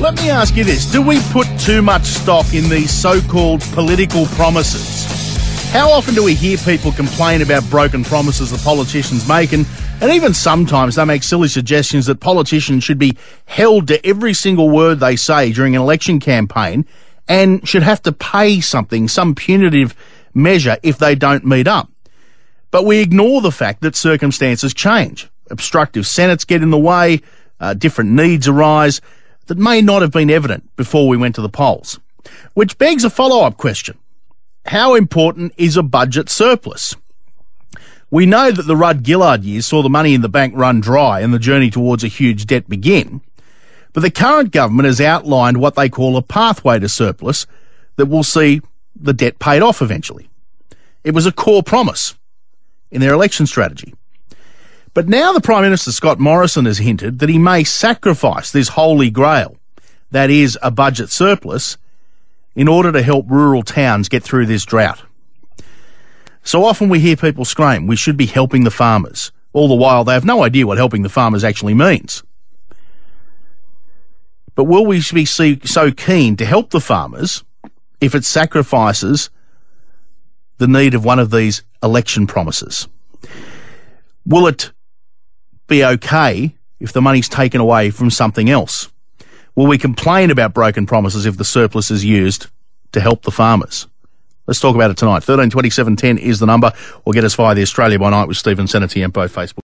Let me ask you this do we put too much stock in these so called political promises? How often do we hear people complain about broken promises the politicians make? And, and even sometimes they make silly suggestions that politicians should be held to every single word they say during an election campaign and should have to pay something, some punitive measure, if they don't meet up. But we ignore the fact that circumstances change. Obstructive senates get in the way, uh, different needs arise that may not have been evident before we went to the polls. Which begs a follow up question. How important is a budget surplus? We know that the Rudd Gillard years saw the money in the bank run dry and the journey towards a huge debt begin. But the current government has outlined what they call a pathway to surplus that will see the debt paid off eventually. It was a core promise in their election strategy. But now the Prime Minister Scott Morrison has hinted that he may sacrifice this holy grail, that is, a budget surplus, in order to help rural towns get through this drought. So often we hear people scream, we should be helping the farmers. All the while they have no idea what helping the farmers actually means. But will we be so keen to help the farmers if it sacrifices the need of one of these election promises? Will it be okay if the money's taken away from something else? Will we complain about broken promises if the surplus is used to help the farmers? Let's talk about it tonight. 132710 is the number, or get us via the Australia by Night with Stephen Tiempo Facebook.